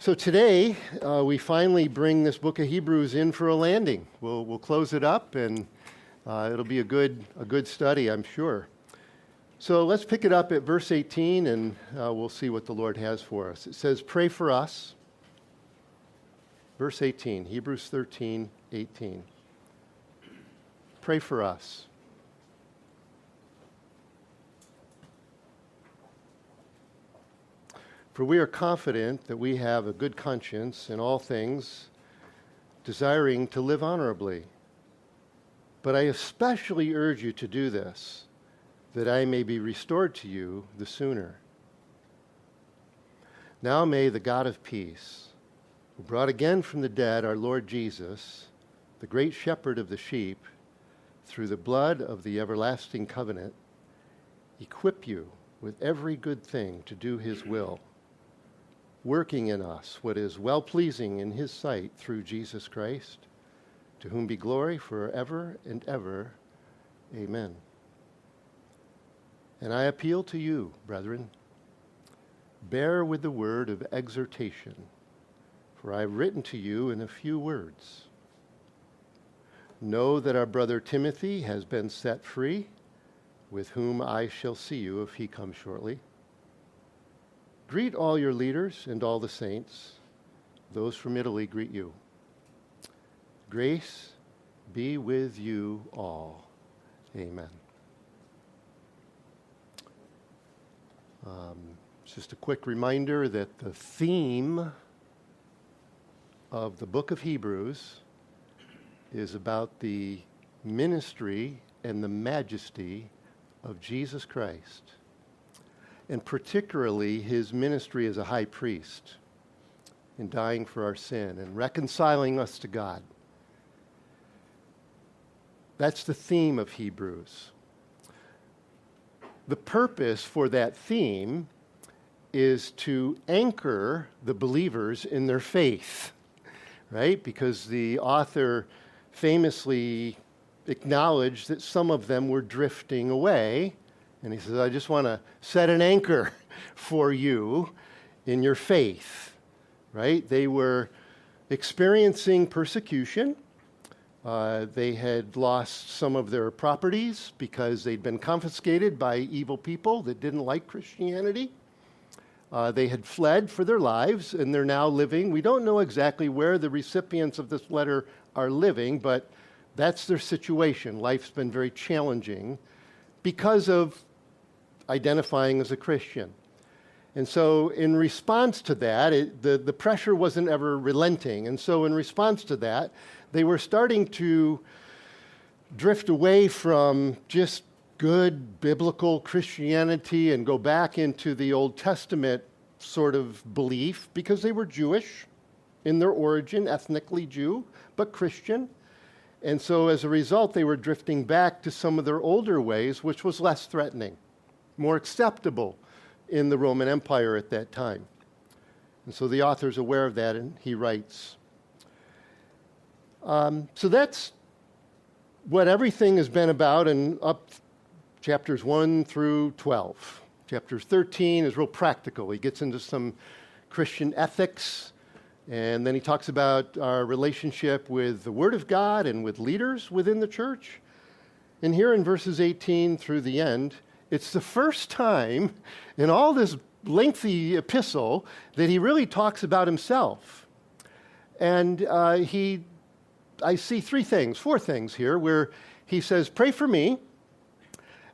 So today, uh, we finally bring this book of Hebrews in for a landing. We'll, we'll close it up, and uh, it'll be a good, a good study, I'm sure. So let's pick it up at verse 18, and uh, we'll see what the Lord has for us. It says, Pray for us. Verse 18, Hebrews 13, 18. Pray for us. For we are confident that we have a good conscience in all things, desiring to live honorably. But I especially urge you to do this, that I may be restored to you the sooner. Now may the God of peace, who brought again from the dead our Lord Jesus, the great shepherd of the sheep, through the blood of the everlasting covenant, equip you with every good thing to do his will working in us what is well pleasing in his sight through Jesus Christ, to whom be glory forever and ever. Amen. And I appeal to you, brethren, bear with the word of exhortation, for I have written to you in a few words. Know that our brother Timothy has been set free, with whom I shall see you if he comes shortly. Greet all your leaders and all the saints. Those from Italy greet you. Grace be with you all. Amen. Um, just a quick reminder that the theme of the book of Hebrews is about the ministry and the majesty of Jesus Christ and particularly his ministry as a high priest in dying for our sin and reconciling us to God. That's the theme of Hebrews. The purpose for that theme is to anchor the believers in their faith, right? Because the author famously acknowledged that some of them were drifting away and he says, I just want to set an anchor for you in your faith, right? They were experiencing persecution. Uh, they had lost some of their properties because they'd been confiscated by evil people that didn't like Christianity. Uh, they had fled for their lives and they're now living. We don't know exactly where the recipients of this letter are living, but that's their situation. Life's been very challenging because of identifying as a Christian. And so, in response to that, it, the, the pressure wasn't ever relenting. And so, in response to that, they were starting to drift away from just good biblical Christianity and go back into the Old Testament sort of belief because they were Jewish in their origin, ethnically Jew, but Christian. And so, as a result, they were drifting back to some of their older ways, which was less threatening more acceptable in the Roman Empire at that time. And so the author is aware of that and he writes. Um, so that's what everything has been about in up chapters 1 through 12. Chapter 13 is real practical. He gets into some Christian ethics, and then he talks about our relationship with the Word of God and with leaders within the church. And here in verses 18 through the end, it's the first time in all this lengthy epistle that he really talks about himself. And uh, he, I see three things, four things here, where he says, Pray for me.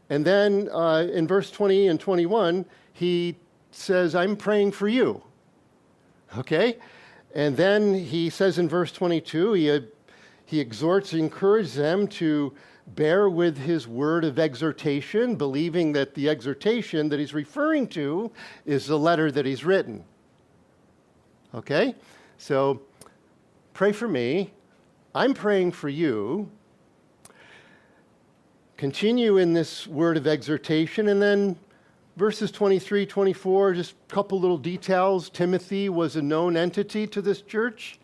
And then uh, in verse 20 and 21, he says, I'm praying for you. Okay? And then he says in verse 22, he, uh, he exhorts, encourages them to bear with his word of exhortation, believing that the exhortation that he's referring to is the letter that he's written. Okay? So pray for me. I'm praying for you. Continue in this word of exhortation, and then verses 23, 24, just a couple little details. Timothy was a known entity to this church.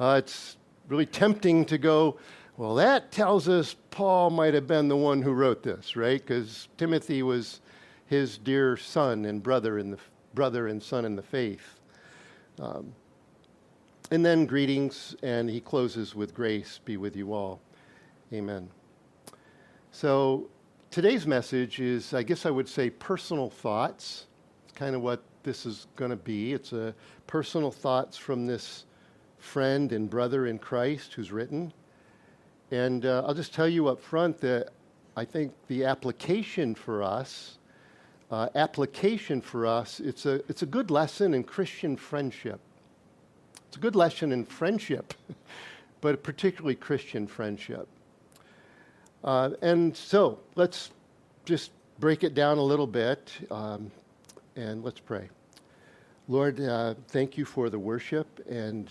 Uh, it's really tempting to go, well, that tells us Paul might have been the one who wrote this, right? Because Timothy was his dear son and brother in the brother and son in the faith. Um, and then greetings, and he closes with grace be with you all. Amen. So today's message is, I guess I would say, personal thoughts. It's kind of what this is going to be. It's a personal thoughts from this friend and brother in Christ who's written. And uh, I'll just tell you up front that I think the application for us, uh, application for us, it's a, it's a good lesson in Christian friendship. It's a good lesson in friendship, but particularly Christian friendship. Uh, and so let's just break it down a little bit um, and let's pray. Lord, uh, thank you for the worship and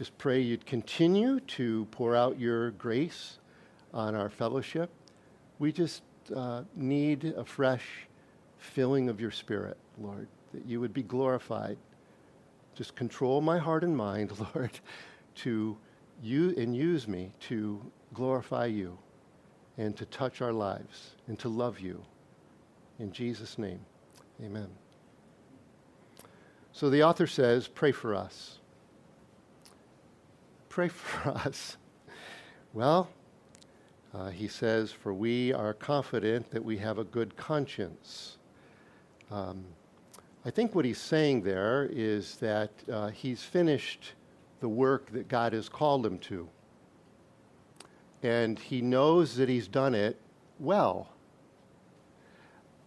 just pray you'd continue to pour out your grace on our fellowship. We just uh, need a fresh filling of your spirit, Lord, that you would be glorified. Just control my heart and mind, Lord, to you and use me to glorify you and to touch our lives and to love you. In Jesus' name, amen. So the author says, Pray for us pray for us? Well, uh, he says, For we are confident that we have a good conscience. Um, I think what he's saying there is that uh, he's finished the work that God has called him to. And he knows that he's done it well.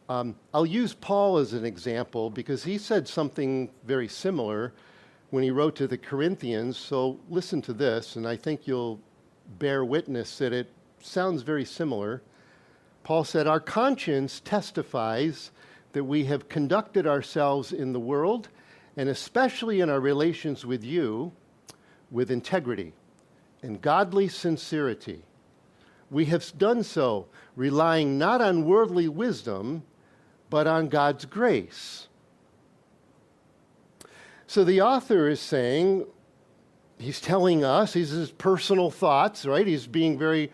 Um, I'll use Paul as an example because he said something very similar when he wrote to the Corinthians. So listen to this, and I think you'll bear witness that it sounds very similar. Paul said, Our conscience testifies that we have conducted ourselves in the world, and especially in our relations with you, with integrity and godly sincerity. We have done so relying not on worldly wisdom, but on God's grace so the author is saying, he's telling us, he's his personal thoughts, right? He's being very,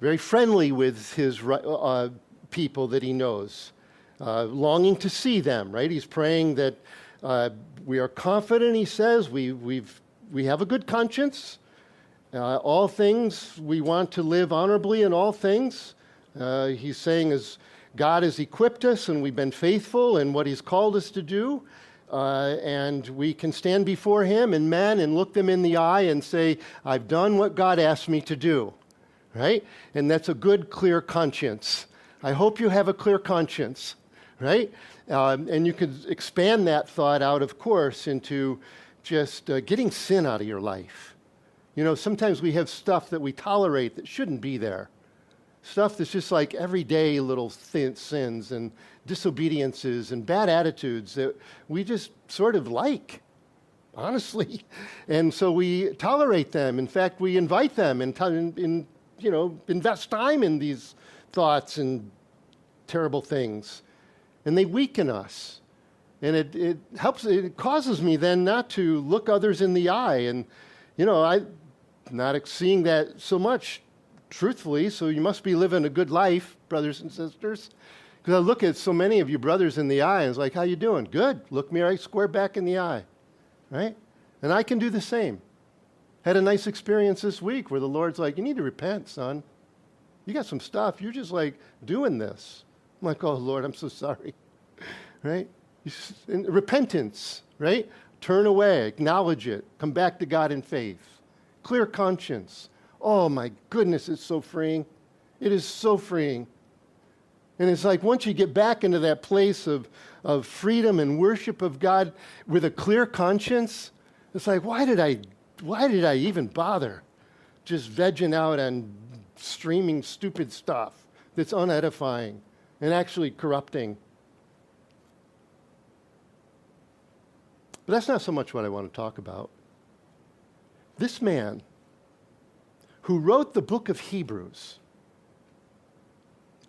very friendly with his uh, people that he knows, uh, longing to see them, right? He's praying that uh, we are confident, he says, we, we've, we have a good conscience. Uh, all things, we want to live honorably in all things. Uh, he's saying, as God has equipped us and we've been faithful in what he's called us to do, uh, and we can stand before Him and men and look them in the eye and say, I've done what God asked me to do. Right? And that's a good, clear conscience. I hope you have a clear conscience. Right? Um, and you can expand that thought out, of course, into just uh, getting sin out of your life. You know, sometimes we have stuff that we tolerate that shouldn't be there. Stuff that's just like everyday little thin sins and disobediences and bad attitudes that we just sort of like, honestly. And so we tolerate them. In fact, we invite them and, in, you know, invest time in these thoughts and terrible things. And they weaken us. And it, it helps, it causes me then not to look others in the eye. And, you know, I'm not seeing that so much truthfully, so you must be living a good life, brothers and sisters. Because I look at so many of you brothers in the eye and it's like, how you doing? Good. Look me right square back in the eye. Right? And I can do the same. Had a nice experience this week where the Lord's like, you need to repent, son. You got some stuff. You're just like doing this. I'm like, oh, Lord, I'm so sorry. right? repentance, right? Turn away, acknowledge it, come back to God in faith. Clear conscience. Oh my goodness, it's so freeing. It is so freeing. And it's like once you get back into that place of, of freedom and worship of God with a clear conscience, it's like, why did I, why did I even bother just vegging out and streaming stupid stuff that's unedifying and actually corrupting? But that's not so much what I want to talk about. This man who wrote the book of Hebrews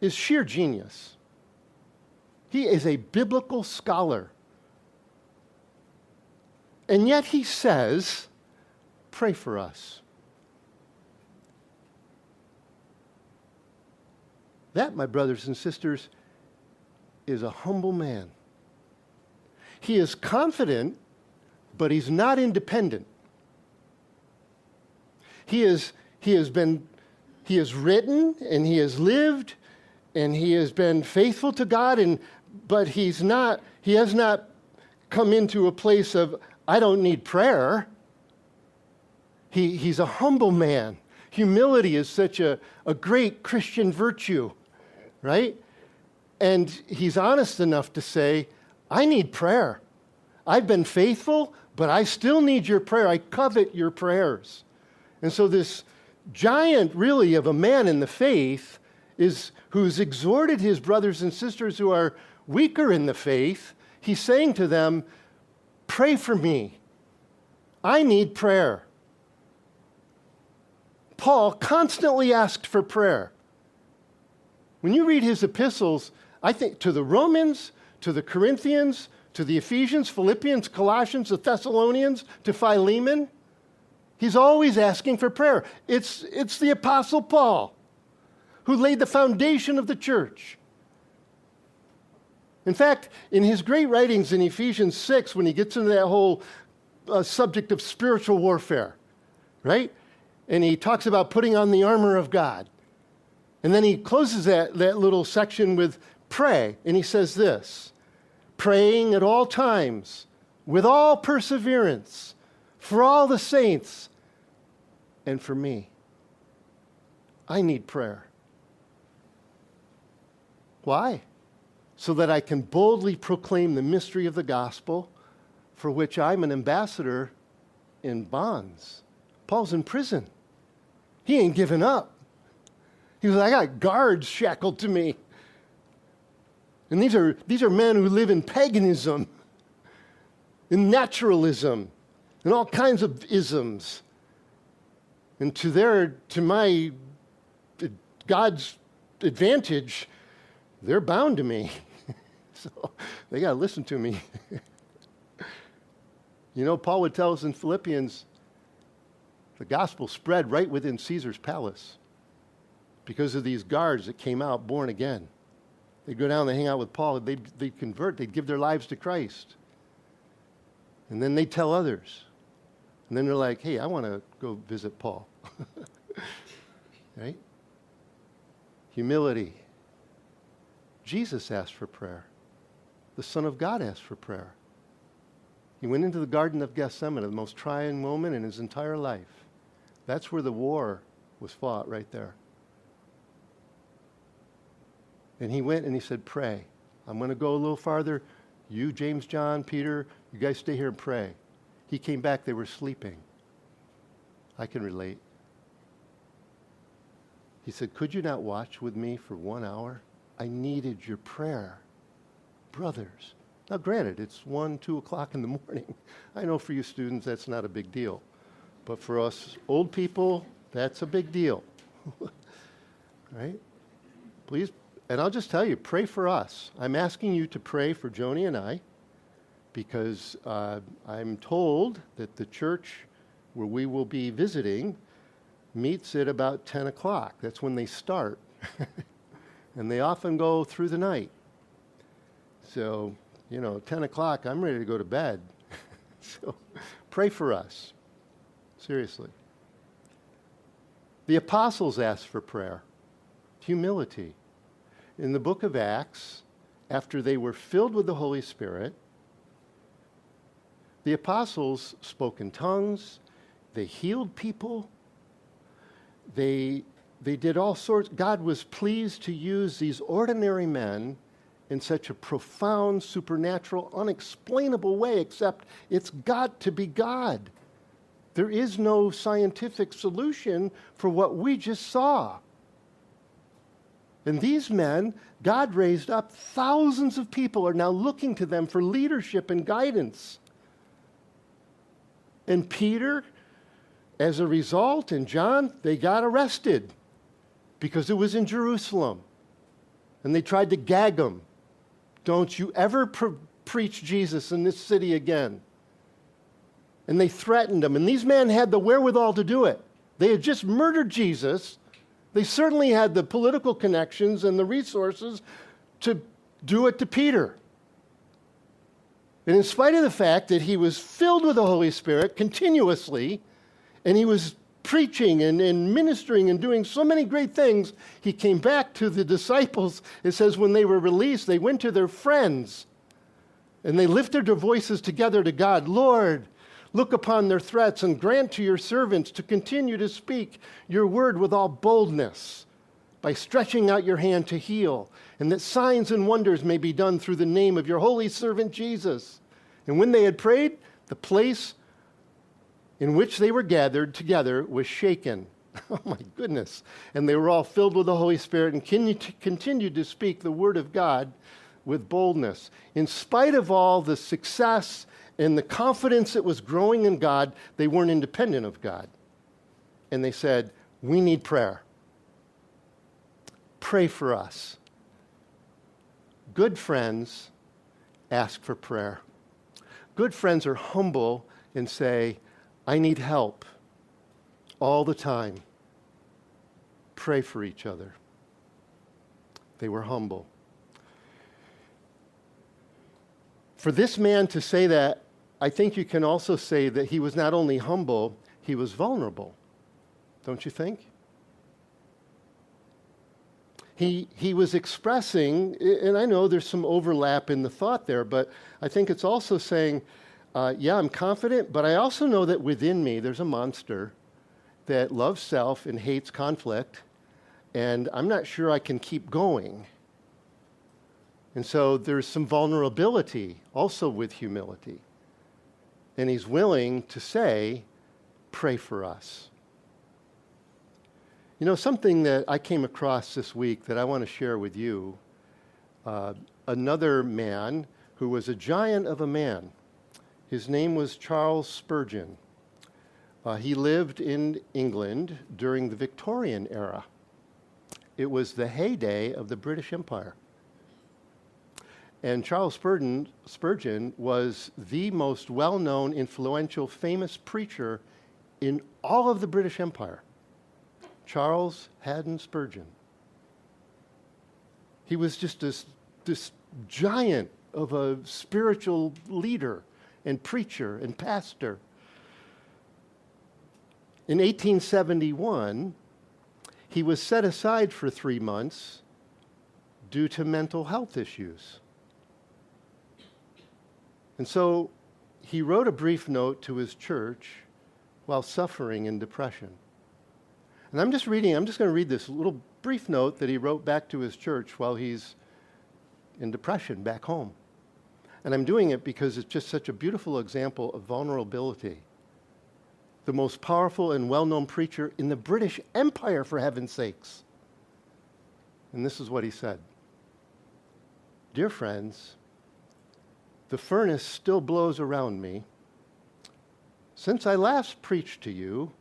is sheer genius. He is a biblical scholar. And yet he says, Pray for us. That, my brothers and sisters, is a humble man. He is confident, but he's not independent. he, is, he has been, he has written and he has lived and he has been faithful to God, and, but he's not, he has not come into a place of, I don't need prayer. He, he's a humble man. Humility is such a, a great Christian virtue, right? And he's honest enough to say, I need prayer. I've been faithful, but I still need your prayer. I covet your prayers. And so, this giant, really, of a man in the faith is who's exhorted his brothers and sisters who are weaker in the faith. He's saying to them, Pray for me. I need prayer. Paul constantly asked for prayer. When you read his epistles, I think to the Romans, to the Corinthians, to the Ephesians, Philippians, Colossians, the Thessalonians, to Philemon, he's always asking for prayer. It's, it's the Apostle Paul who laid the foundation of the church. In fact, in his great writings in Ephesians 6, when he gets into that whole uh, subject of spiritual warfare, right? And he talks about putting on the armor of God. And then he closes that, that little section with pray. And he says this praying at all times, with all perseverance, for all the saints, and for me. I need prayer. Why? So that I can boldly proclaim the mystery of the gospel for which I'm an ambassador in bonds. Paul's in prison. He ain't given up. He was like, I got guards shackled to me. And these are, these are men who live in paganism, in naturalism, and all kinds of isms. And to their, to my uh, God's advantage, they're bound to me. so they got to listen to me. you know, Paul would tell us in Philippians the gospel spread right within Caesar's palace because of these guards that came out born again. They'd go down, they hang out with Paul, they'd, they'd convert, they'd give their lives to Christ. And then they'd tell others. And then they're like, hey, I want to go visit Paul. right? Humility. Jesus asked for prayer. The Son of God asked for prayer. He went into the Garden of Gethsemane, the most trying moment in his entire life. That's where the war was fought, right there. And he went and he said, Pray. I'm going to go a little farther. You, James, John, Peter, you guys stay here and pray. He came back, they were sleeping. I can relate. He said, Could you not watch with me for one hour? I needed your prayer. Brothers. Now, granted, it's 1, 2 o'clock in the morning. I know for you students that's not a big deal. But for us old people, that's a big deal. right? Please and I'll just tell you, pray for us. I'm asking you to pray for Joni and I because uh, I'm told that the church where we will be visiting meets at about 10 o'clock. That's when they start. and they often go through the night. So, you know, 10 o'clock, I'm ready to go to bed. so pray for us. Seriously. The apostles asked for prayer, humility in the book of Acts, after they were filled with the Holy Spirit, the apostles spoke in tongues, they healed people, they, they did all sorts. God was pleased to use these ordinary men in such a profound, supernatural, unexplainable way, except it's got to be God. There is no scientific solution for what we just saw. And these men, God raised up, thousands of people are now looking to them for leadership and guidance. And Peter, as a result, and John, they got arrested because it was in Jerusalem. And they tried to gag him. Don't you ever pre- preach Jesus in this city again. And they threatened him. And these men had the wherewithal to do it. They had just murdered Jesus they certainly had the political connections and the resources to do it to Peter. And in spite of the fact that he was filled with the Holy Spirit continuously, and he was preaching and, and ministering and doing so many great things, he came back to the disciples. It says, when they were released, they went to their friends and they lifted their voices together to God Lord, look upon their threats and grant to your servants to continue to speak your word with all boldness by stretching out your hand to heal, and that signs and wonders may be done through the name of your holy servant Jesus. And when they had prayed, the place in which they were gathered together was shaken. Oh my goodness. And they were all filled with the Holy Spirit and continued to speak the word of God with boldness. In spite of all the success and the confidence that was growing in God, they weren't independent of God. And they said, We need prayer. Pray for us. Good friends ask for prayer. Good friends are humble and say, I need help all the time. Pray for each other. They were humble. For this man to say that, I think you can also say that he was not only humble, he was vulnerable. Don't you think? He, he was expressing, and I know there's some overlap in the thought there, but I think it's also saying, uh, yeah, I'm confident, but I also know that within me there's a monster that loves self and hates conflict, and I'm not sure I can keep going. And so there's some vulnerability also with humility. And he's willing to say, Pray for us. You know, something that I came across this week that I want to share with you uh, another man who was a giant of a man his name was Charles Spurgeon. Uh, he lived in England during the Victorian era. It was the heyday of the British Empire. And Charles Spurgeon, Spurgeon was the most well known, influential, famous preacher in all of the British Empire. Charles Haddon Spurgeon. He was just this, this giant of a spiritual leader and preacher and pastor. In 1871, he was set aside for three months due to mental health issues. And so he wrote a brief note to his church while suffering in depression. And I'm just reading, I'm just going to read this little brief note that he wrote back to his church while he's in depression back home. And I'm doing it because it's just such a beautiful example of vulnerability. The most powerful and well known preacher in the British Empire, for heaven's sakes. And this is what he said Dear friends, the furnace still blows around me. Since I last preached to you,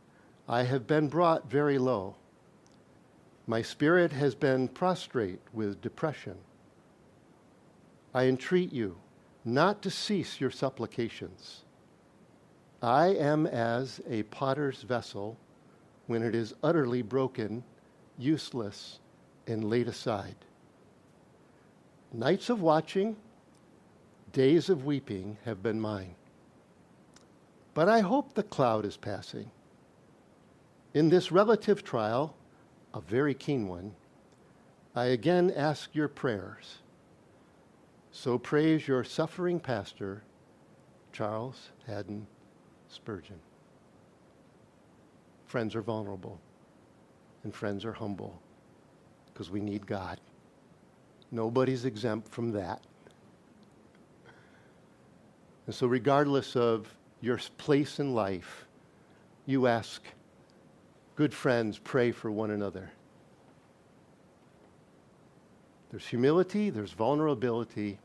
I have been brought very low. My spirit has been prostrate with depression. I entreat you not to cease your supplications. I am as a potter's vessel when it is utterly broken, useless, and laid aside. Nights of watching, days of weeping have been mine. But I hope the cloud is passing. In this relative trial, a very keen one, I again ask your prayers so praise your suffering pastor, Charles Haddon Spurgeon. Friends are vulnerable, and friends are humble because we need God. Nobody's exempt from that. And so, regardless of your place in life, you ask, good friends, pray for one another. There's humility, there's vulnerability,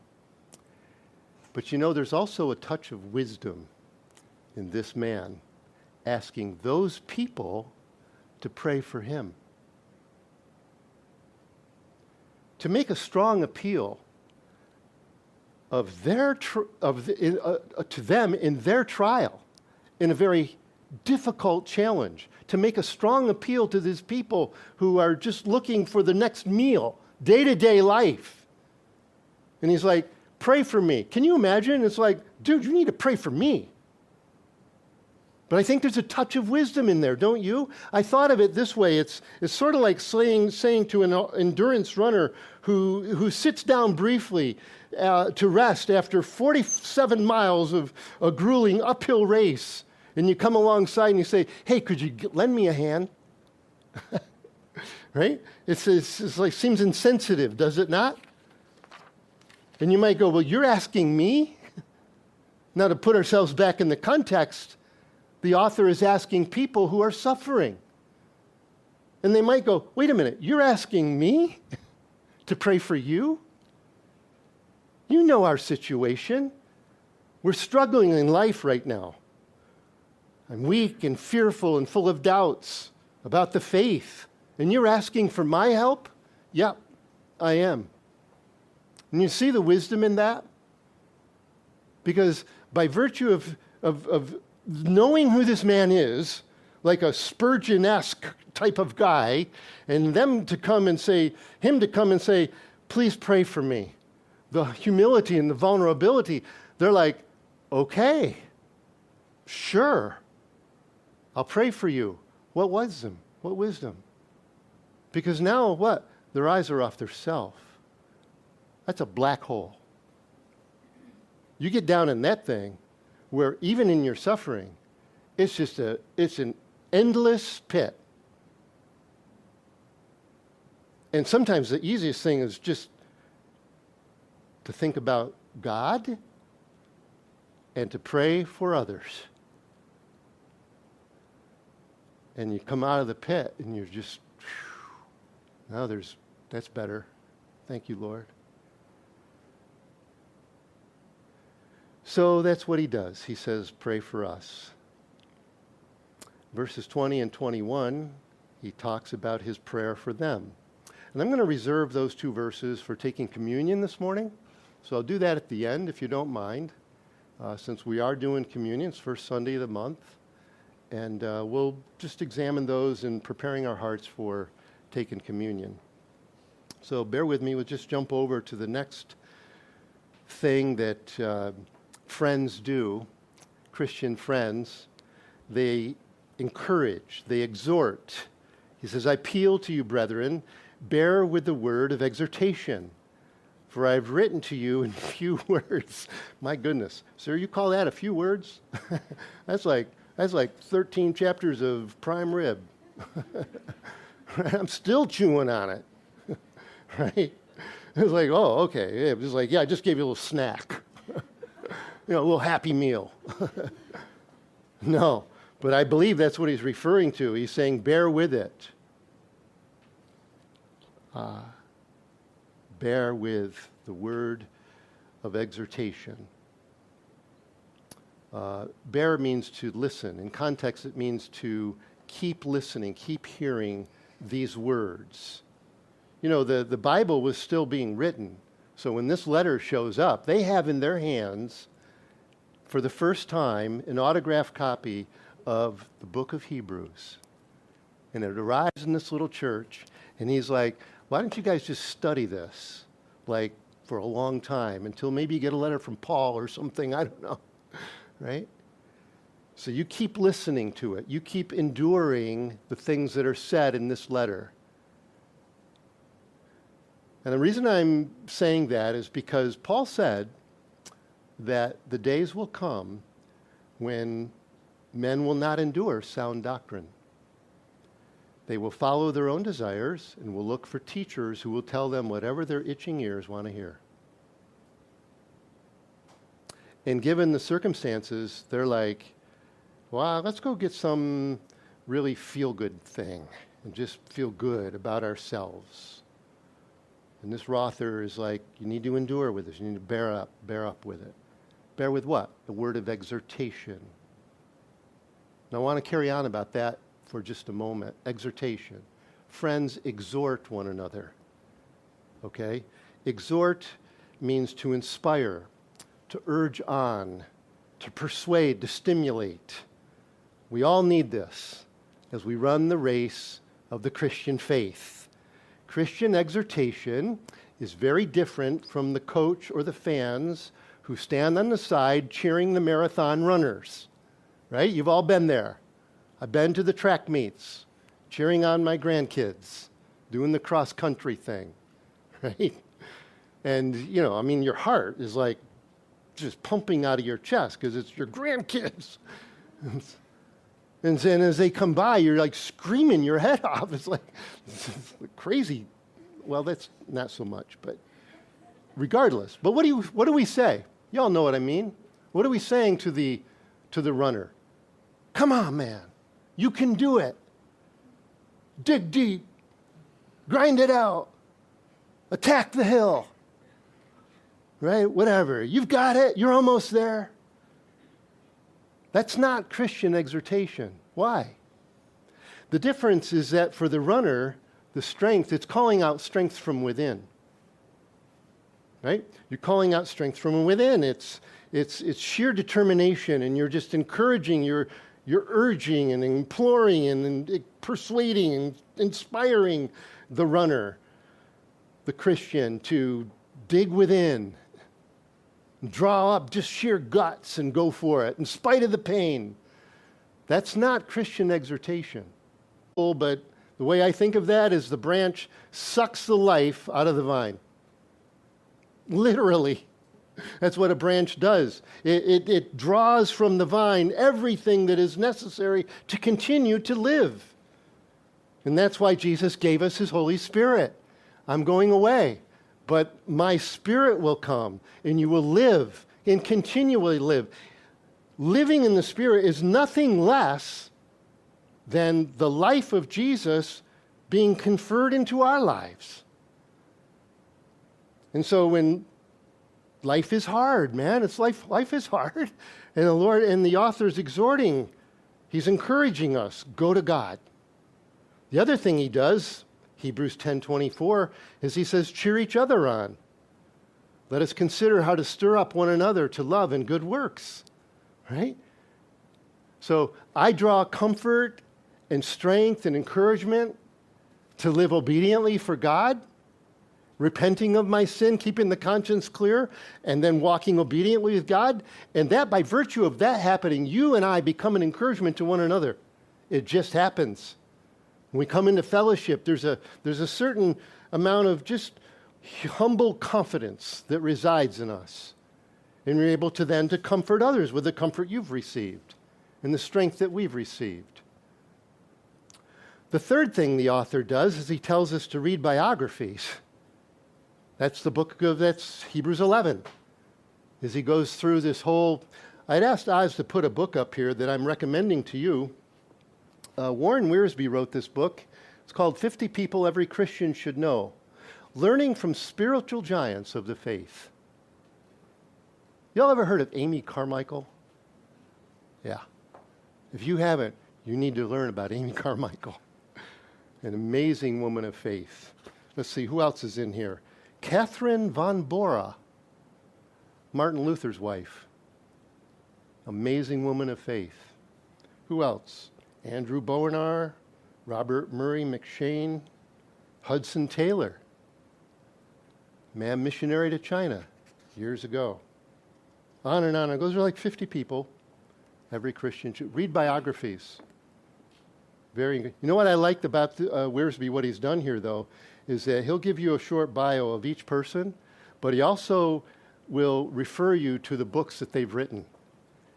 but you know, there's also a touch of wisdom in this man asking those people to pray for him. To make a strong appeal of their of the, in, uh, uh, to them in their trial in a very difficult challenge to make a strong appeal to these people who are just looking for the next meal day-to-day life and he's like pray for me. Can you imagine? It's like, dude, you need to pray for me. But I think there's a touch of wisdom in there, don't you? I thought of it this way it's, it's sort of like saying, saying to an endurance runner who, who sits down briefly uh, to rest after 47 miles of a grueling uphill race, and you come alongside and you say, Hey, could you lend me a hand? right? It's, it's, it's like seems insensitive, does it not? And you might go, Well, you're asking me? now, to put ourselves back in the context, the author is asking people who are suffering. And they might go, Wait a minute, you're asking me to pray for you? You know our situation. We're struggling in life right now. I'm weak and fearful and full of doubts about the faith. And you're asking for my help? Yep, I am. And you see the wisdom in that? Because by virtue of, of, of knowing who this man is, like a Spurgeon esque type of guy, and them to come and say, him to come and say, please pray for me. The humility and the vulnerability, they're like, okay, sure, I'll pray for you. What wisdom? What wisdom? Because now what? Their eyes are off their self. That's a black hole. You get down in that thing where even in your suffering, it's just a it's an endless pit. And sometimes the easiest thing is just to think about God and to pray for others. And you come out of the pit and you're just, now there's, that's better. Thank you, Lord. So that's what he does. He says, Pray for us. Verses 20 and 21, he talks about his prayer for them. And I'm going to reserve those two verses for taking communion this morning. So I'll do that at the end if you don't mind, uh, since we are doing communion. It's first Sunday of the month. And uh, we'll just examine those in preparing our hearts for taking communion. So bear with me. We'll just jump over to the next thing that uh, friends do, Christian friends. They encourage, they exhort. He says, I appeal to you, brethren bear with the word of exhortation. For I've written to you in few words. My goodness. Sir, you call that a few words? that's like that's like 13 chapters of prime rib. I'm still chewing on it. right? It's like, oh, okay. It was like, yeah, I just gave you a little snack. You know, a little happy meal. no, but I believe that's what he's referring to. He's saying, bear with it uh, bear with the word of exhortation. Uh, bear means to listen. In context, it means to keep listening, keep hearing these words. You know, the, the Bible was still being written. So when this letter shows up, they have in their hands, for the first time, an autographed copy of the book of Hebrews. And it arrives in this little church, and he's like, why don't you guys just study this, like for a long time until maybe you get a letter from Paul or something? I don't know, right? So you keep listening to it. You keep enduring the things that are said in this letter. And the reason I'm saying that is because Paul said that the days will come when men will not endure sound doctrine. They will follow their own desires and will look for teachers who will tell them whatever their itching ears want to hear. And given the circumstances, they're like, wow, let's go get some really feel good thing and just feel good about ourselves. And this Rother is like, you need to endure with this. You need to bear up, bear up with it. Bear with what? The word of exhortation. Now, I want to carry on about that for just a moment. Exhortation. Friends, exhort one another. Okay? Exhort means to inspire, to urge on, to persuade, to stimulate. We all need this as we run the race of the Christian faith. Christian exhortation is very different from the coach or the fans who stand on the side cheering the marathon runners right? You've all been there. I've been to the track meets, cheering on my grandkids, doing the cross country thing, right? And, you know, I mean, your heart is like just pumping out of your chest because it's your grandkids. And then as they come by, you're like screaming your head off. It's like, it's crazy. Well, that's not so much, but regardless. But what do, you, what do we say? Y'all know what I mean. What are we saying to the, to the runner? Come on, man. You can do it. Dig deep. Grind it out. Attack the hill. Right? Whatever. You've got it. You're almost there. That's not Christian exhortation. Why? The difference is that for the runner, the strength, it's calling out strength from within. Right? You're calling out strength from within. It's, it's, it's sheer determination, and you're just encouraging, you're, you're urging and imploring and, and persuading and inspiring the runner, the Christian, to dig within draw up just sheer guts and go for it in spite of the pain. That's not Christian exhortation. But the way I think of that is the branch sucks the life out of the vine. Literally. That's what a branch does. It, it, it, draws from the vine everything that is necessary to continue to live. And that's why Jesus gave us his Holy Spirit. I'm going away but my spirit will come and you will live and continually live. Living in the spirit is nothing less than the life of Jesus being conferred into our lives. And so when life is hard, man, it's life life is hard. And the Lord and the author is exhorting, he's encouraging us, go to God. The other thing he does Hebrews 10:24 is he says cheer each other on. Let us consider how to stir up one another to love and good works. Right? So I draw comfort and strength and encouragement to live obediently for God, repenting of my sin, keeping the conscience clear, and then walking obediently with God. And that, by virtue of that happening, you and I become an encouragement to one another. It just happens. When we come into fellowship, there's a, there's a certain amount of just humble confidence that resides in us. And we're able to then to comfort others with the comfort you've received and the strength that we've received. The third thing the author does is he tells us to read biographies. That's the book of that's Hebrews 11. As he goes through this whole I'd asked Oz to put a book up here that I'm recommending to you uh, Warren Wiersbe wrote this book. It's called 50 People Every Christian Should Know Learning from Spiritual Giants of the Faith. Y'all ever heard of Amy Carmichael? Yeah. If you haven't, you need to learn about Amy Carmichael. An amazing woman of faith. Let's see, who else is in here? Catherine von Bora, Martin Luther's wife. Amazing woman of faith. Who else? Andrew Bonar, Robert Murray M'Cheyne, Hudson Taylor, man missionary to China years ago. On and on. It goes. Like 50 people. Every Christian should read biographies. Very. You know what I liked about the, uh, what he's done here, though, is that he'll give you a short bio of each person, but he also will refer you to the books that they've written.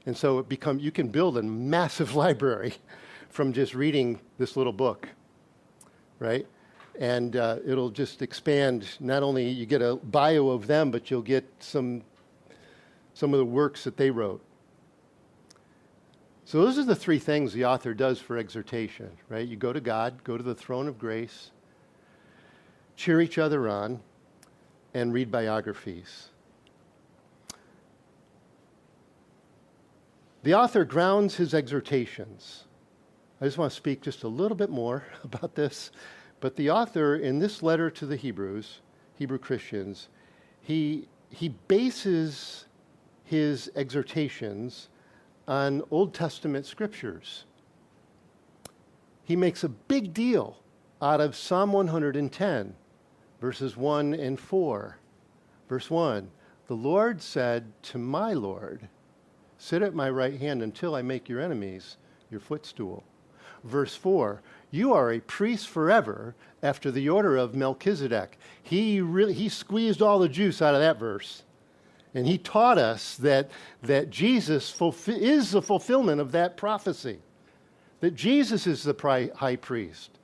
And so it become, you can build a massive library from just reading this little book, right? And uh, it'll just expand. Not only you get a bio of them, but you'll get some some of the works that they wrote. So those are the three things the author does for exhortation, right? You go to God, go to the throne of grace, cheer each other on, and read biographies. The author grounds his exhortations I just want to speak just a little bit more about this. But the author, in this letter to the Hebrews, Hebrew Christians, he, he bases his exhortations on Old Testament scriptures. He makes a big deal out of Psalm 110, verses 1 and 4. Verse 1 The Lord said to my Lord, Sit at my right hand until I make your enemies your footstool. Verse 4 You are a priest forever after the order of Melchizedek. He, really, he squeezed all the juice out of that verse. And he taught us that, that Jesus fulfi- is the fulfillment of that prophecy, that Jesus is the pri- high priest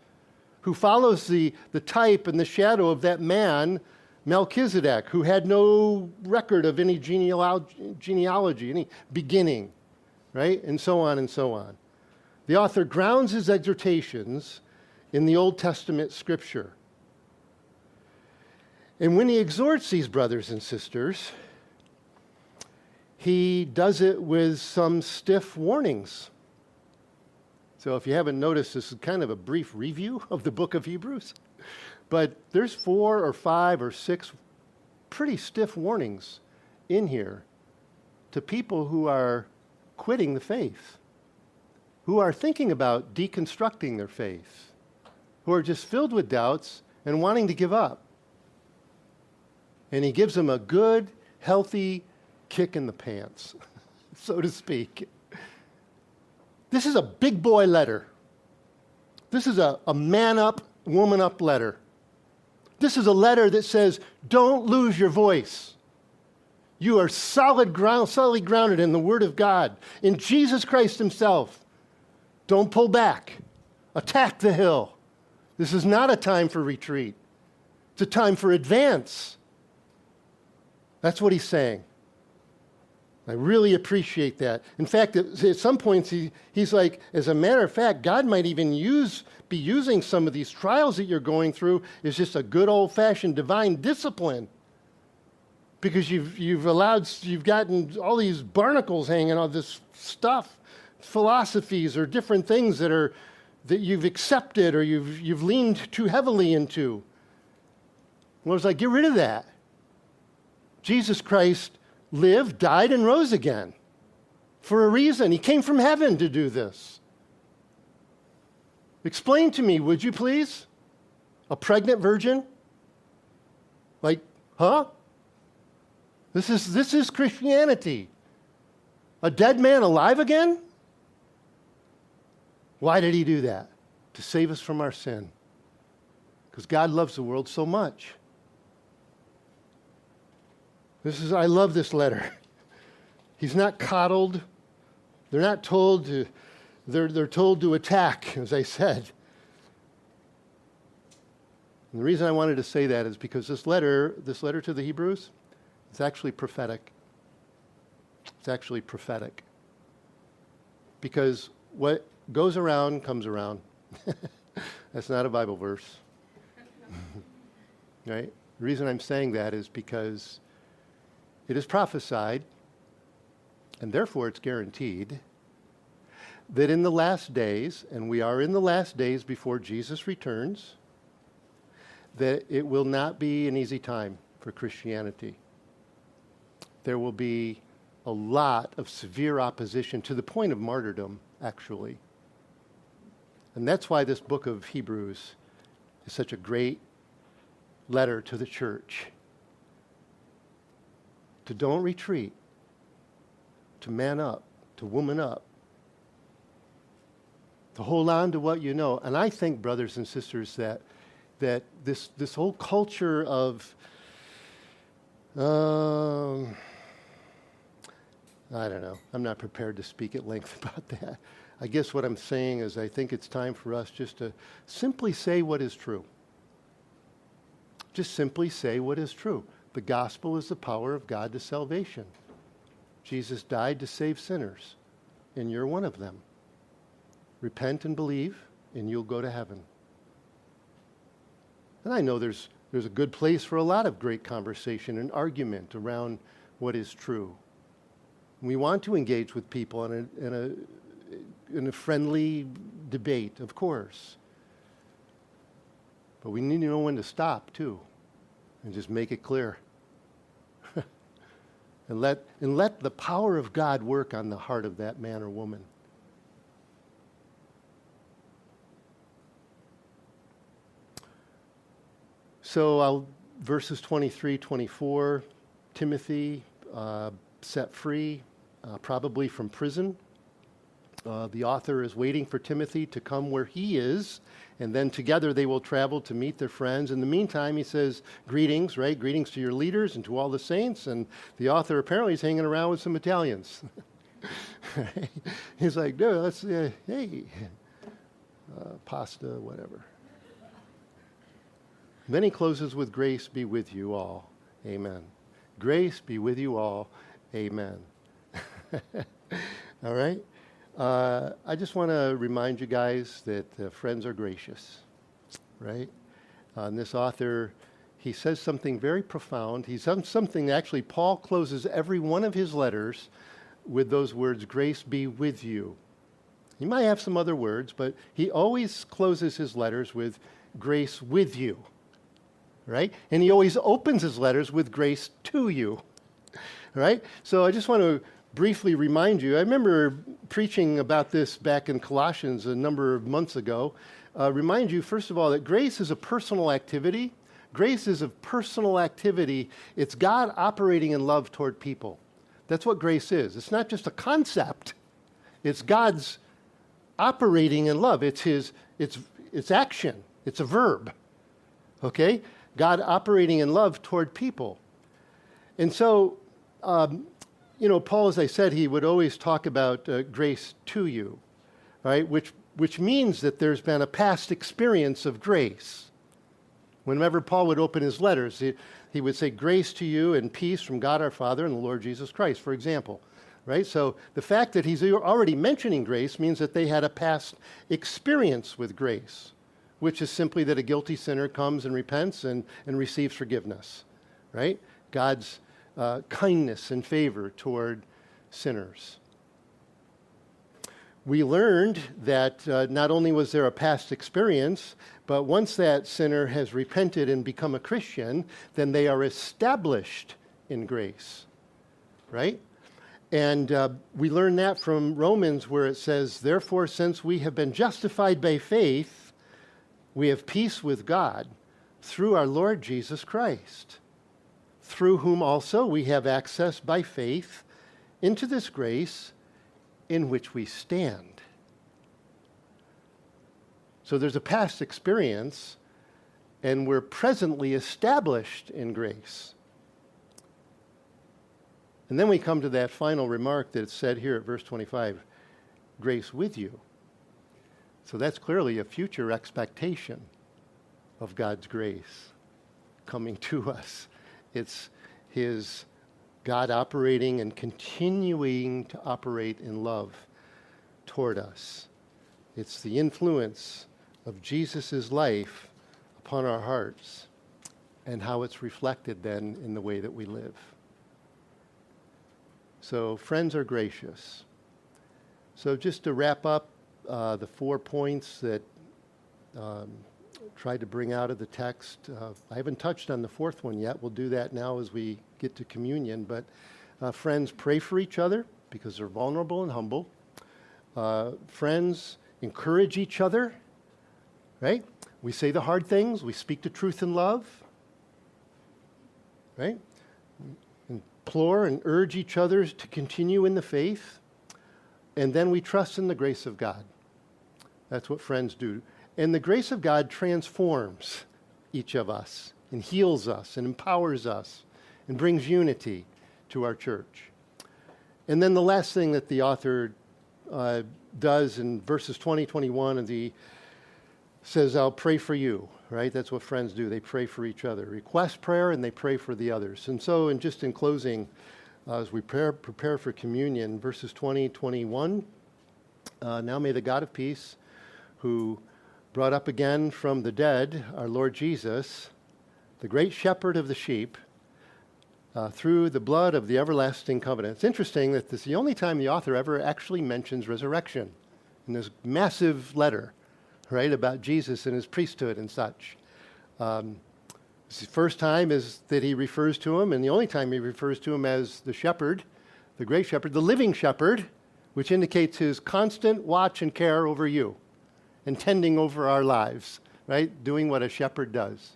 who follows the, the type and the shadow of that man, Melchizedek, who had no record of any genealogy, genealogy any beginning, right? And so on and so on. The author grounds his exhortations in the Old Testament scripture. And when he exhorts these brothers and sisters, he does it with some stiff warnings. So if you haven't noticed, this is kind of a brief review of the book of Hebrews. But there's four or five or six pretty stiff warnings in here to people who are quitting the faith, who are thinking about deconstructing their faith, who are just filled with doubts and wanting to give up. And he gives them a good, healthy kick in the pants, so to speak. This is a big boy letter. This is a, a man up, woman up letter. This is a letter that says, don't lose your voice. You are solid ground, solidly grounded in the Word of God, in Jesus Christ Himself. Don't pull back. Attack the hill. This is not a time for retreat. It's a time for advance. That's what he's saying. I really appreciate that. In fact, at, some points, he, he's like, as a matter of fact, God might even use, be using some of these trials that you're going through as just a good old fashioned divine discipline. Because you've, you've allowed, you've gotten all these barnacles hanging on this stuff, philosophies or different things that are, that you've accepted or you've, you've leaned too heavily into. Well, it's like, get rid of that. Jesus Christ lived, died, and rose again for a reason. He came from heaven to do this. Explain to me, would you please? A pregnant virgin? Like, huh? This is, this is Christianity. A dead man alive again? Why did he do that? To save us from our sin. Because God loves the world so much. This is, I love this letter. He's not coddled. They're not told to, they're, they're told to attack, as I said. And the reason I wanted to say that is because this letter, this letter to the Hebrews, is actually prophetic. It's actually prophetic. Because what goes around comes around. That's not a Bible verse. right? The reason I'm saying that is because it is prophesied, and therefore it's guaranteed, that in the last days, and we are in the last days before Jesus returns, that it will not be an easy time for Christianity. There will be a lot of severe opposition to the point of martyrdom, actually. And that's why this book of Hebrews is such a great letter to the church to don't retreat, to man up, to woman up, to hold on to what you know. And I think, brothers and sisters, that, that this, this whole culture of, um, I don't know, I'm not prepared to speak at length about that. I guess what I'm saying is I think it's time for us just to simply say what is true. Just simply say what is true. The gospel is the power of God to salvation. Jesus died to save sinners, and you're one of them. Repent and believe, and you'll go to heaven. And I know there's, there's a good place for a lot of great conversation and argument around what is true. We want to engage with people in a, in a, in a friendly debate, of course. But we need to know when to stop, too and just make it clear. and, let, and let the power of God work on the heart of that man or woman. So I'll, verses 23, 24, Timothy uh, set free, uh, probably from prison. Uh, the author is waiting for Timothy to come where he is, and then together they will travel to meet their friends. In the meantime, he says, Greetings, right? Greetings to your leaders and to all the saints. And the author apparently is hanging around with some Italians. He's like, Dude, let's, uh, hey, uh, pasta, whatever. Then he closes with grace be with you all. Amen. Grace be with you all. Amen. all right? Uh, I just want to remind you guys that uh, friends are gracious, right? Uh, and this author, he says something very profound. He's done something actually, Paul closes every one of his letters with those words, grace be with you. He might have some other words, but he always closes his letters with grace with you right? And he always opens his letters with grace to you, right? So I just want to briefly remind you. I remember preaching about this back in Colossians a number of months ago. Uh, remind you, first of all, that grace is a personal activity. Grace is a personal activity. It's God operating in love toward people. That's what grace is. It's not just a concept. It's God's operating in love. It's his it's it's action. It's a verb. Okay? God operating in love toward people. And so, um, you know, Paul, as I said, he would always talk about uh, grace to you, right? Which, which means that there's been a past experience of grace. Whenever Paul would open his letters, he, he would say, Grace to you and peace from God our Father and the Lord Jesus Christ, for example. Right? So the fact that he's already mentioning grace means that they had a past experience with grace which is simply that a guilty sinner comes and repents and, and receives forgiveness, right? God's uh, kindness and favor toward sinners. We learned that uh, not only was there a past experience, but once that sinner has repented and become a Christian, then they are established in grace, right? And uh, we learn that from Romans, where it says, Therefore, since we have been justified by faith, we have peace with God through our Lord Jesus Christ, through whom also we have access by faith into this grace in which we stand. So there's a past experience, and we're presently established in grace. And then we come to that final remark that's said here at verse 25 grace with you. So that's clearly a future expectation of God's grace coming to us. It's His God operating and continuing to operate in love toward us. It's the influence of Jesus' life upon our hearts and how it's reflected then in the way that we live. So, friends are gracious. So, just to wrap up, uh, the four points that um, tried to bring out of the text. Uh, I haven't touched on the fourth one yet. We'll do that now as we get to communion. But uh, friends, pray for each other because they're vulnerable and humble. Uh, friends, encourage each other, right? We say the hard things, we speak the truth in love, right? Implore and urge each other to continue in the faith. And then we trust in the grace of God. That's what friends do. And the grace of God transforms each of us and heals us and empowers us and brings unity to our church. And then the last thing that the author uh, does in verses 20, 21, and he says, I'll pray for you, right? That's what friends do. They pray for each other. Request prayer and they pray for the others. And so, and just in closing, uh, as we prepare, prepare for communion, verses 20, 21, uh, now may the God of peace, who brought up again from the dead our Lord Jesus, the great shepherd of the sheep, uh, through the blood of the everlasting covenant. It's interesting that this is the only time the author ever actually mentions resurrection in this massive letter, right, about Jesus and his priesthood and such. Um, the first time is that he refers to him, and the only time he refers to him as the shepherd, the great shepherd, the living shepherd, which indicates his constant watch and care over you and tending over our lives, right? Doing what a shepherd does.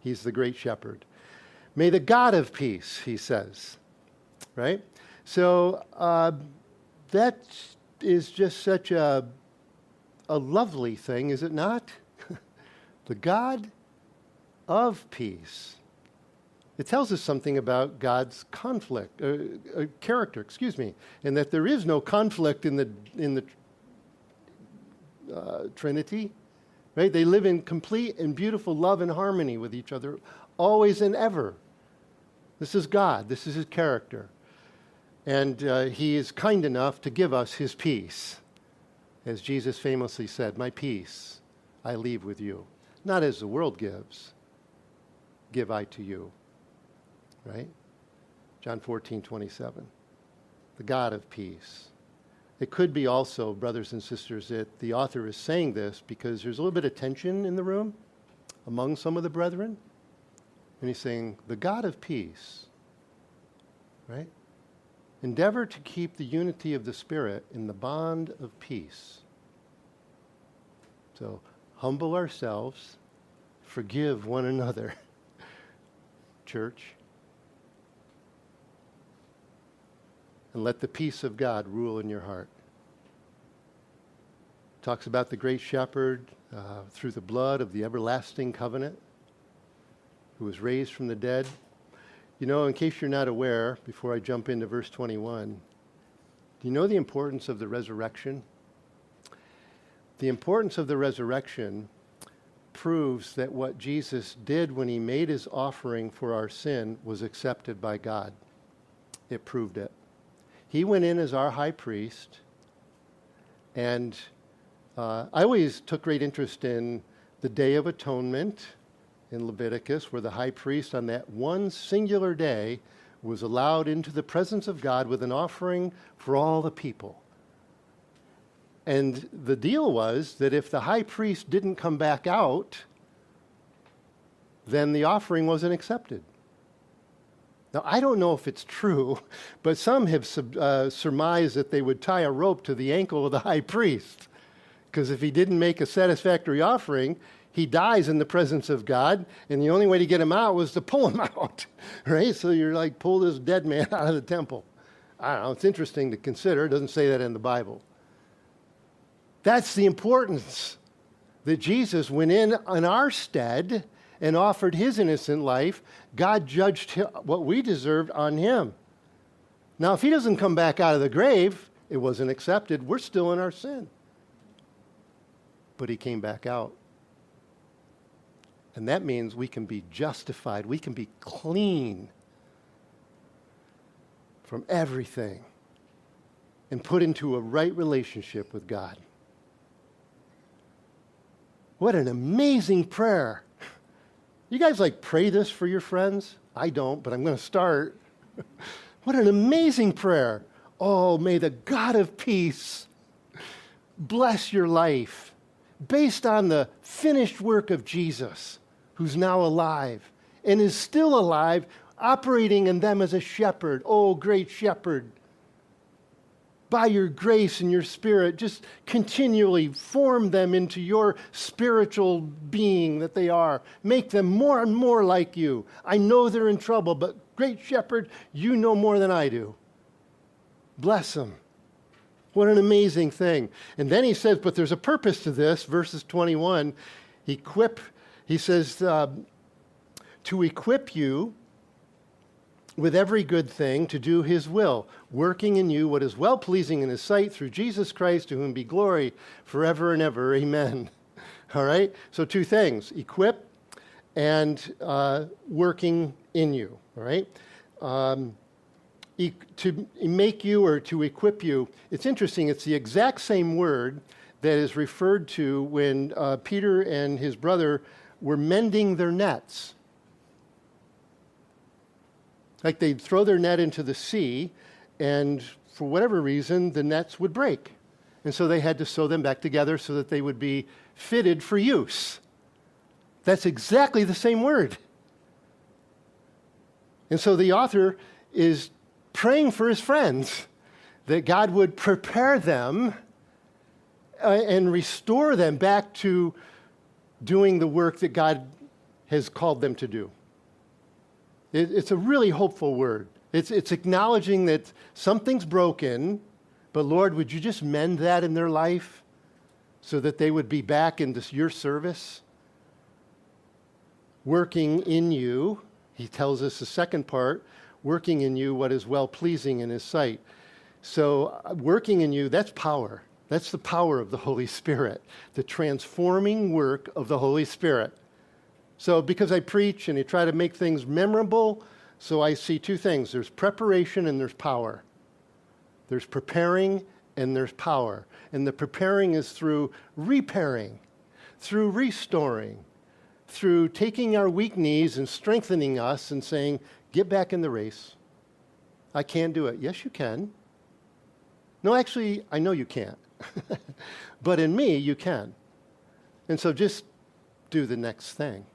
He's the great shepherd. May the God of peace, he says, right? So uh, that is just such a, a lovely thing, is it not? the God of peace. It tells us something about God's conflict, uh, uh, character, excuse me, and that there is no conflict in the, in the uh, Trinity. Right? They live in complete and beautiful love and harmony with each other, always and ever. This is God, this is His character. And uh, He is kind enough to give us His peace. As Jesus famously said, My peace I leave with you. Not as the world gives, give I to you. Right? John 14, 27. The God of peace. It could be also, brothers and sisters, that the author is saying this because there's a little bit of tension in the room among some of the brethren. And he's saying, the God of peace, right? Endeavor to keep the unity of the Spirit in the bond of peace. So humble ourselves, forgive one another. Church. And let the peace of God rule in your heart. Talks about the great shepherd uh, through the blood of the everlasting covenant who was raised from the dead. You know, in case you're not aware, before I jump into verse 21, do you know the importance of the resurrection? The importance of the resurrection proves that what Jesus did when he made his offering for our sin was accepted by God. It proved it. He went in as our high priest, and uh, I always took great interest in the Day of Atonement in Leviticus, where the high priest on that one singular day was allowed into the presence of God with an offering for all the people. And the deal was that if the high priest didn't come back out, then the offering wasn't accepted. Now, I don't know if it's true, but some have uh, surmised that they would tie a rope to the ankle of the high priest. Because if he didn't make a satisfactory offering, he dies in the presence of God, and the only way to get him out was to pull him out, right? So you're like, pull this dead man out of the temple. I don't know, it's interesting to consider. It doesn't say that in the Bible. That's the importance that Jesus went in on our stead and offered his innocent life, God judged what we deserved on him. Now, if he doesn't come back out of the grave, it wasn't accepted. We're still in our sin. But he came back out. And that means we can be justified, we can be clean from everything and put into a right relationship with God. What an amazing prayer! You guys like pray this for your friends? I don't, but I'm going to start. what an amazing prayer. Oh, may the God of peace bless your life based on the finished work of Jesus, who's now alive and is still alive, operating in them as a shepherd. Oh, great shepherd by your grace and your spirit, just continually form them into your spiritual being that they are. Make them more and more like you. I know they're in trouble, but great shepherd, you know more than I do. Bless them. What an amazing thing. And then he says, but there's a purpose to this. Verses 21, equip, he says, uh, to equip you with every good thing to do his will, working in you what is well pleasing in his sight through Jesus Christ, to whom be glory forever and ever. Amen. All right? So, two things equip and uh, working in you. All right? Um, e- to make you or to equip you, it's interesting, it's the exact same word that is referred to when uh, Peter and his brother were mending their nets. Like they'd throw their net into the sea, and for whatever reason, the nets would break. And so they had to sew them back together so that they would be fitted for use. That's exactly the same word. And so the author is praying for his friends that God would prepare them uh, and restore them back to doing the work that God has called them to do. It, it's a really hopeful word. It's, it's acknowledging that something's broken, but Lord, would you just mend that in their life so that they would be back into your service? Working in you, he tells us the second part, working in you what is well pleasing in his sight. So, uh, working in you, that's power. That's the power of the Holy Spirit, the transforming work of the Holy Spirit. So, because I preach and I try to make things memorable, so I see two things there's preparation and there's power. There's preparing and there's power. And the preparing is through repairing, through restoring, through taking our weak knees and strengthening us and saying, Get back in the race. I can't do it. Yes, you can. No, actually, I know you can't. but in me, you can. And so just do the next thing.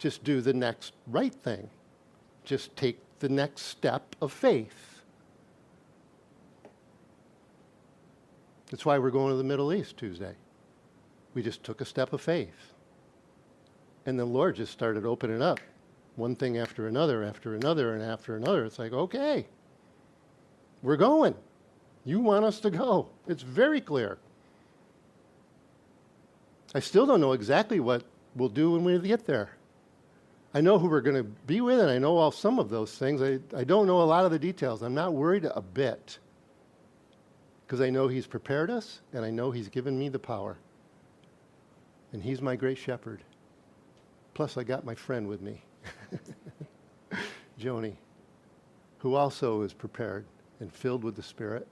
Just do the next right thing. Just take the next step of faith. That's why we're going to the Middle East Tuesday. We just took a step of faith. And the Lord just started opening up one thing after another, after another, and after another. It's like, okay, we're going. You want us to go. It's very clear. I still don't know exactly what we'll do when we get there. I know who we're going to be with, and I know all some of those things. I, I don't know a lot of the details. I'm not worried a bit because I know He's prepared us, and I know He's given me the power. And He's my great shepherd. Plus, I got my friend with me, Joni, who also is prepared and filled with the Spirit.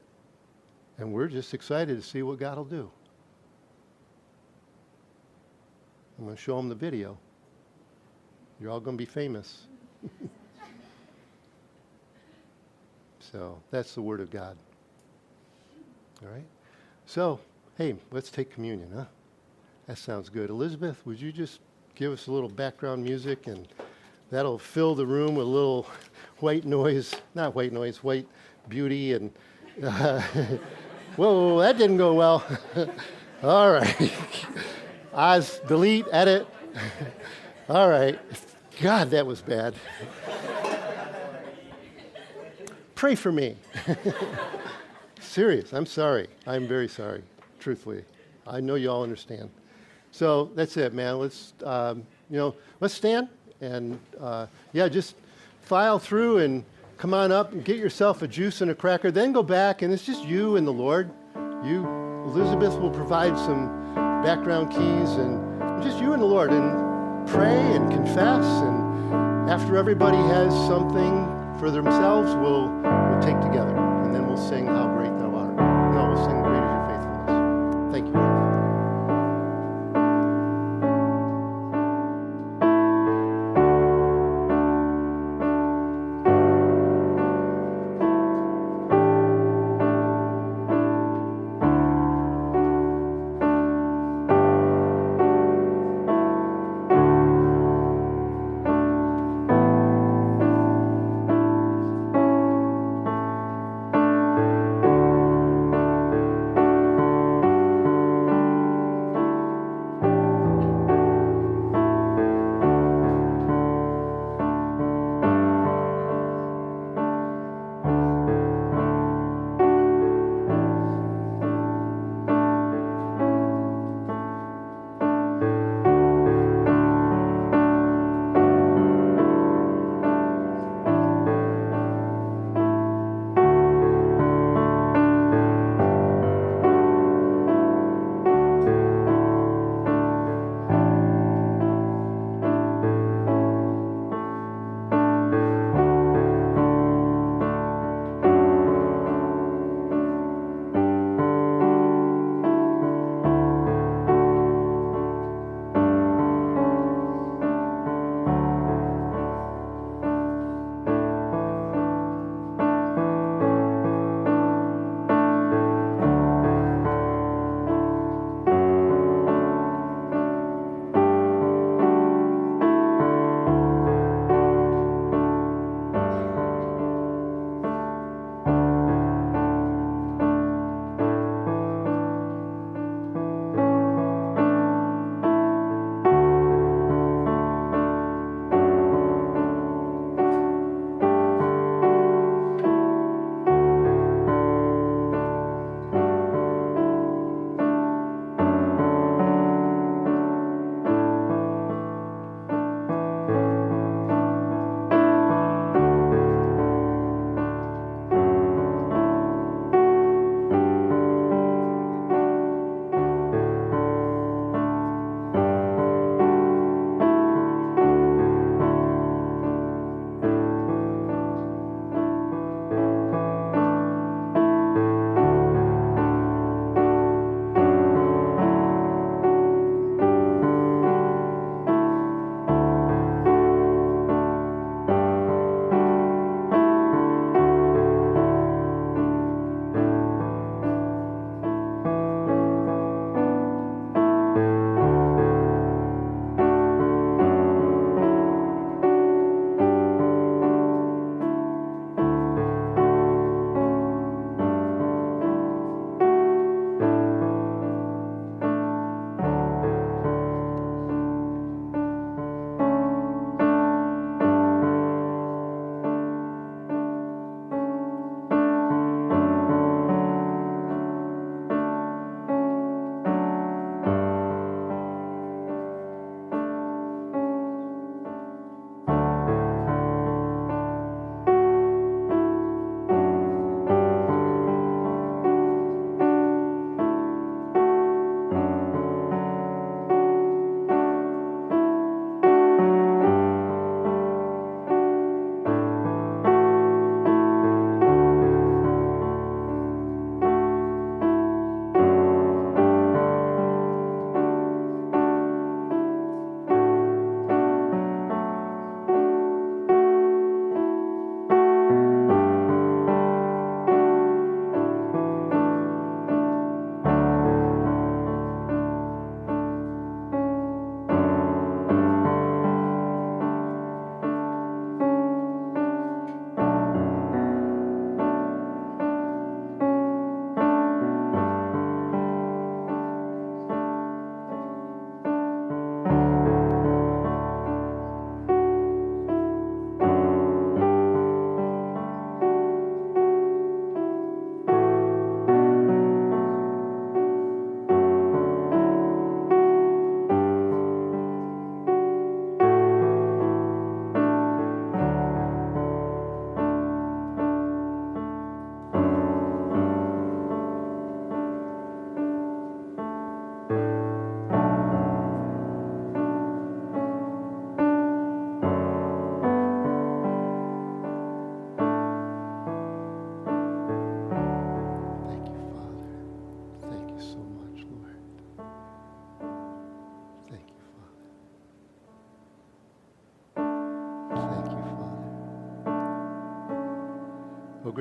And we're just excited to see what God will do. I'm going to show them the video. You're all going to be famous. so that's the Word of God. All right? So, hey, let's take communion, huh? That sounds good. Elizabeth, would you just give us a little background music and that'll fill the room with a little white noise, not white noise, white beauty and. Uh, Whoa, that didn't go well. All right. Oz, delete, edit. All right. God, that was bad. Pray for me. Serious. I'm sorry. I'm very sorry, truthfully. I know you all understand. So that's it, man. Let's, um, you know, let's stand and, uh, yeah, just file through and come on up and get yourself a juice and a cracker. Then go back, and it's just you and the Lord. You, Elizabeth, will provide some background keys, and just you and the Lord, and pray and confess. And after everybody has something for themselves, we'll, we'll take together, and then we'll sing How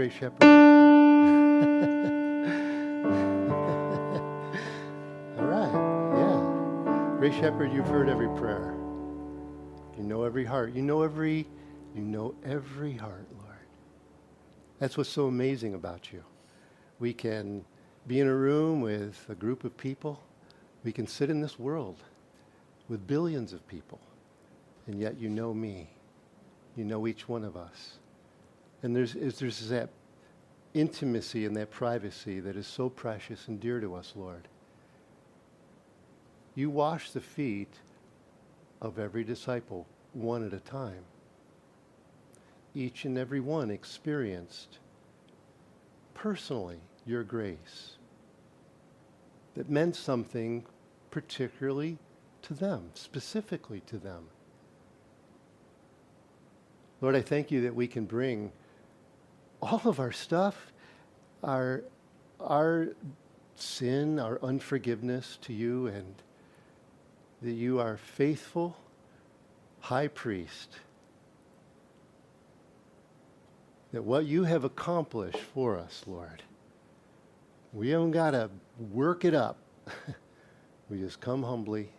Grace Shepherd? All right, yeah. Grace Shepherd, you've heard every prayer. You know every heart. You know every, you know every heart, Lord. That's what's so amazing about you. We can be in a room with a group of people. We can sit in this world with billions of people, and yet you know me. You know each one of us. And there's, there's that intimacy and that privacy that is so precious and dear to us, Lord. You wash the feet of every disciple one at a time. Each and every one experienced personally your grace that meant something particularly to them, specifically to them. Lord, I thank you that we can bring all of our stuff, our, our sin, our unforgiveness to you, and that you are faithful high priest. That what you have accomplished for us, Lord, we haven't got to work it up. we just come humbly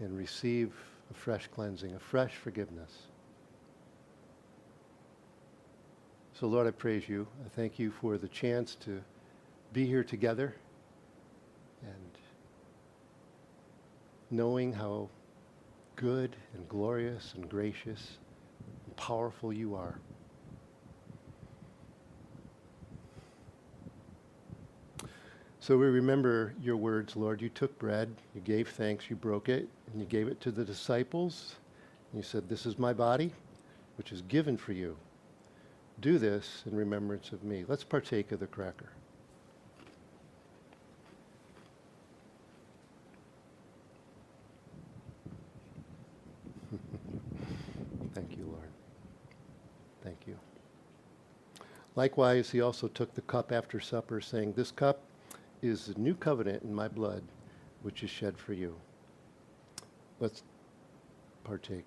and receive a fresh cleansing, a fresh forgiveness. So, Lord, I praise you. I thank you for the chance to be here together and knowing how good and glorious and gracious and powerful you are. So we remember your words, Lord. You took bread, you gave thanks, you broke it, and you gave it to the disciples. And you said, This is my body, which is given for you. Do this in remembrance of me. Let's partake of the cracker. Thank you, Lord. Thank you. Likewise, he also took the cup after supper, saying, This cup is the new covenant in my blood, which is shed for you. Let's partake.